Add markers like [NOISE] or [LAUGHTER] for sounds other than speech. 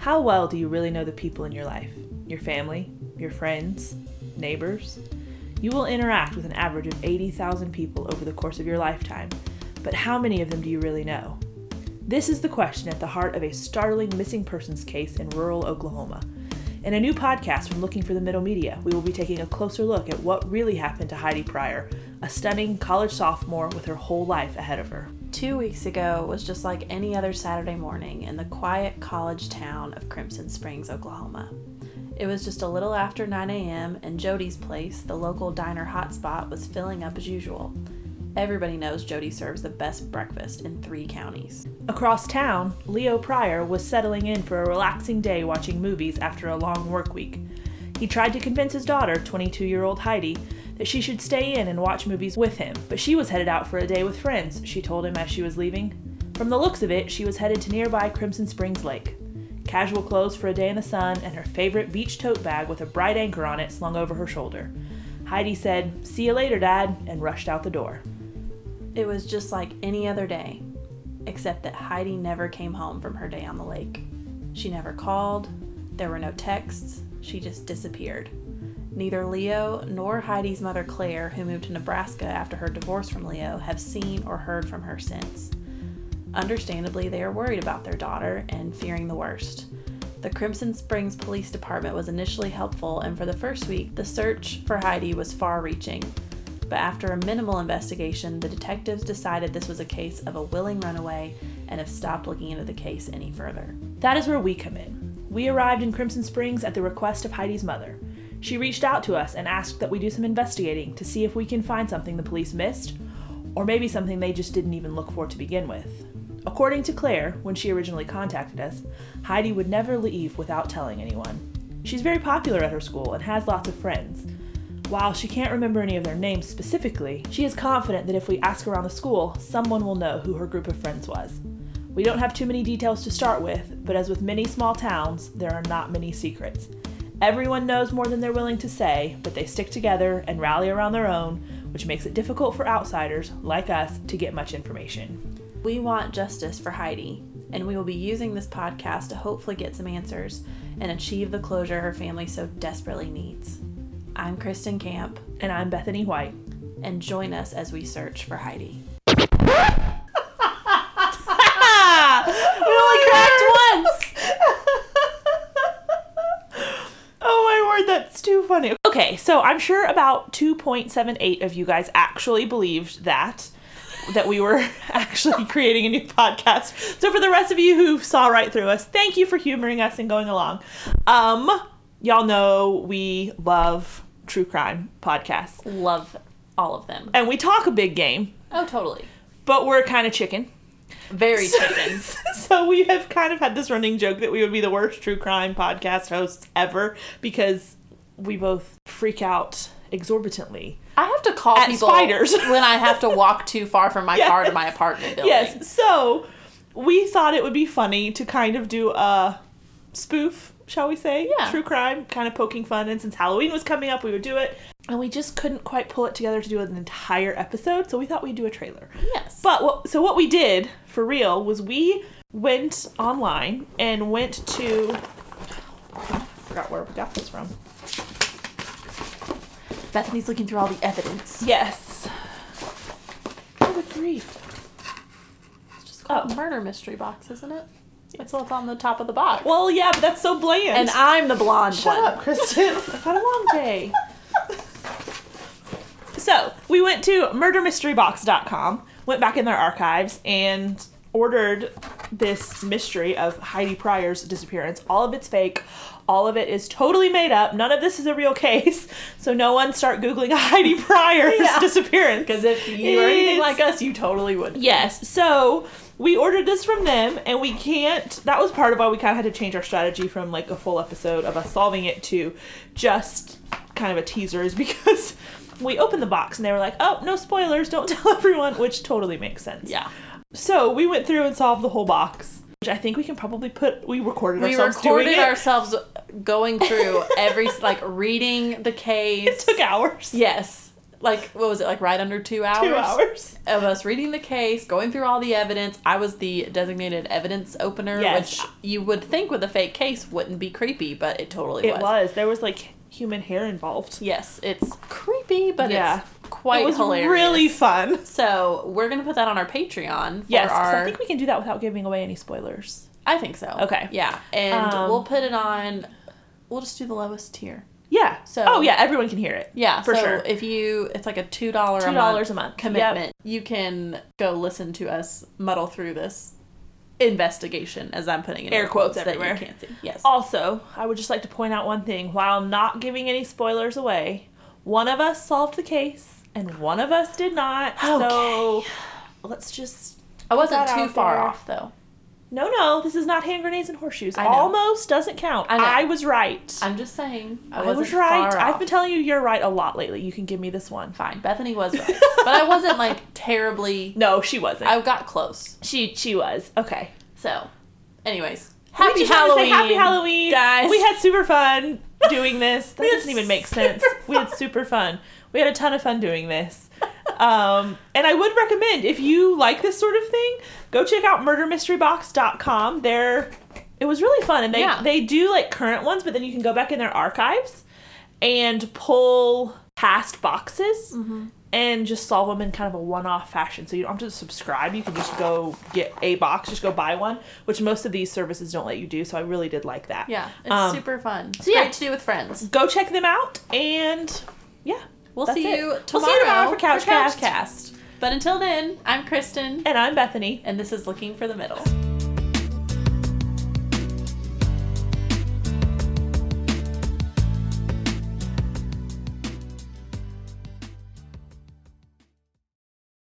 How well do you really know the people in your life? Your family, your friends, neighbors? You will interact with an average of 80,000 people over the course of your lifetime, but how many of them do you really know? This is the question at the heart of a startling missing persons case in rural Oklahoma. In a new podcast from Looking for the Middle Media, we will be taking a closer look at what really happened to Heidi Pryor, a stunning college sophomore with her whole life ahead of her. Two weeks ago was just like any other Saturday morning in the quiet college town of Crimson Springs, Oklahoma. It was just a little after 9 a.m., and Jody's place, the local diner hotspot, was filling up as usual. Everybody knows Jody serves the best breakfast in three counties. Across town, Leo Pryor was settling in for a relaxing day watching movies after a long work week. He tried to convince his daughter, 22 year old Heidi, that she should stay in and watch movies with him, but she was headed out for a day with friends, she told him as she was leaving. From the looks of it, she was headed to nearby Crimson Springs Lake. Casual clothes for a day in the sun, and her favorite beach tote bag with a bright anchor on it slung over her shoulder. Heidi said, See you later, Dad, and rushed out the door. It was just like any other day, except that Heidi never came home from her day on the lake. She never called, there were no texts, she just disappeared. Neither Leo nor Heidi's mother Claire, who moved to Nebraska after her divorce from Leo, have seen or heard from her since. Understandably, they are worried about their daughter and fearing the worst. The Crimson Springs Police Department was initially helpful, and for the first week, the search for Heidi was far reaching. But after a minimal investigation, the detectives decided this was a case of a willing runaway and have stopped looking into the case any further. That is where we come in. We arrived in Crimson Springs at the request of Heidi's mother. She reached out to us and asked that we do some investigating to see if we can find something the police missed, or maybe something they just didn't even look for to begin with. According to Claire, when she originally contacted us, Heidi would never leave without telling anyone. She's very popular at her school and has lots of friends. While she can't remember any of their names specifically, she is confident that if we ask around the school, someone will know who her group of friends was. We don't have too many details to start with, but as with many small towns, there are not many secrets. Everyone knows more than they're willing to say, but they stick together and rally around their own, which makes it difficult for outsiders like us to get much information. We want justice for Heidi, and we will be using this podcast to hopefully get some answers and achieve the closure her family so desperately needs. I'm Kristen Camp, And I'm Bethany White. and join us as we search for Heidi. we only cracked once. oh my word, that's too funny. Okay, so I'm sure about 2.78 of you guys actually believed that that we were [LAUGHS] actually creating a new podcast. So for the rest of you who saw right through us, thank you for humoring us and going along. Um y'all know we love true crime podcasts. Love all of them. And we talk a big game, Oh, totally. but we're kind of chicken. Very chickens. [LAUGHS] so we have kind of had this running joke that we would be the worst true crime podcast hosts ever because we both freak out exorbitantly. I have to call people spiders. [LAUGHS] when I have to walk too far from my car to my apartment building. Yes. So we thought it would be funny to kind of do a spoof, shall we say? Yeah. True crime, kind of poking fun. And since Halloween was coming up, we would do it. And we just couldn't quite pull it together to do an entire episode. So we thought we'd do a trailer. Yes. But what, so what we did for real was we went online and went to. I forgot where we got this from. Bethany's looking through all the evidence. Yes. Oh, good grief. It's just called Oh. murder mystery box, isn't it? That's what's on the top of the box. Well, yeah, but that's so bland. and I'm the blonde Shut one. up, Kristen. [LAUGHS] I've had a long day. so, we went to murdermysterybox.com, went back in their archives, and ordered this mystery of Heidi Pryor's disappearance. All of it's fake. All of it is totally made up. None of this is a real case. So no one start googling [LAUGHS] Heidi Pryor's Yeah. disappearance. Because if you were anything like us, you totally would. Yes. So we ordered this from them, and we can't. That was part of why we kind of had to change our strategy from like a full episode of us solving it to just kind of a teaser, is [LAUGHS] because we opened the box and they were like, "Oh, no spoilers! Don't [LAUGHS] tell everyone," which totally makes sense. Yeah. So we went through and solved the whole box, which I think we can probably put. We recorded We ourselves recorded doing it. ourselves going through [LAUGHS] every, like, reading the case. It took hours. Yes. like what was it like right under two hours? Two hours. of us reading the case, going through all the evidence. I was the designated evidence opener, Yes. which you would think with a fake case wouldn't be creepy, but it totally It was. was. There was like human hair involved. Yes, it's creepy, but Yeah. it's quite it was hilarious. really fun. So we're gonna put that on our Patreon. For Yes, our, I think we can do that without giving away any spoilers. I think so. Okay. Yeah, and Um, we'll put it on. We'll just do the lowest tier. Yeah. So- oh yeah, everyone can hear it. Yeah, For so sure. if you, it's like a two dollar Two dollars a month commitment. You can go listen to us muddle through this investigation, as I'm putting in Air quotes that everywhere. you can't see. Yes. Also, I would just like to point out one thing. While not giving any spoilers away, one of us solved the case and one of us did not. So let's just. I wasn't too far there. off though. No, no, this is not hand grenades and horseshoes. I. Almost doesn't count. I. I, was right. I'm just saying. I, I, was right. I've been telling you you're right a lot lately. You can give me this one. fine. Bethany was right, [LAUGHS] but I wasn't like terribly. No, she wasn't. I got close. she she was. Okay. So, anyways, happy just wanna say Halloween, happy Halloween, guys. We had super fun doing this. That doesn't even make sense. super We had super fun. We had a ton of fun doing this. [LAUGHS] Um, and I would recommend if you like this sort of thing, go check out murdermysterybox.com. They're it was really fun and they Yeah. they do like current ones, but then you can go back in their archives and pull past boxes Mm-hmm. and just solve them in kind of a one-off fashion. So you don't have to subscribe. You can just go get a box, just go buy one, which most of these services don't let you do. So I really did like that. Yeah, it's Um, super fun. It's so yeah. great to do with friends. Go check them out and yeah. We'll That's see it. you We'll tomorrow. see you tomorrow for Couchcast. Couchcast. But until then, I'm Kristen, And I'm Bethany. and this is Looking for the Middle.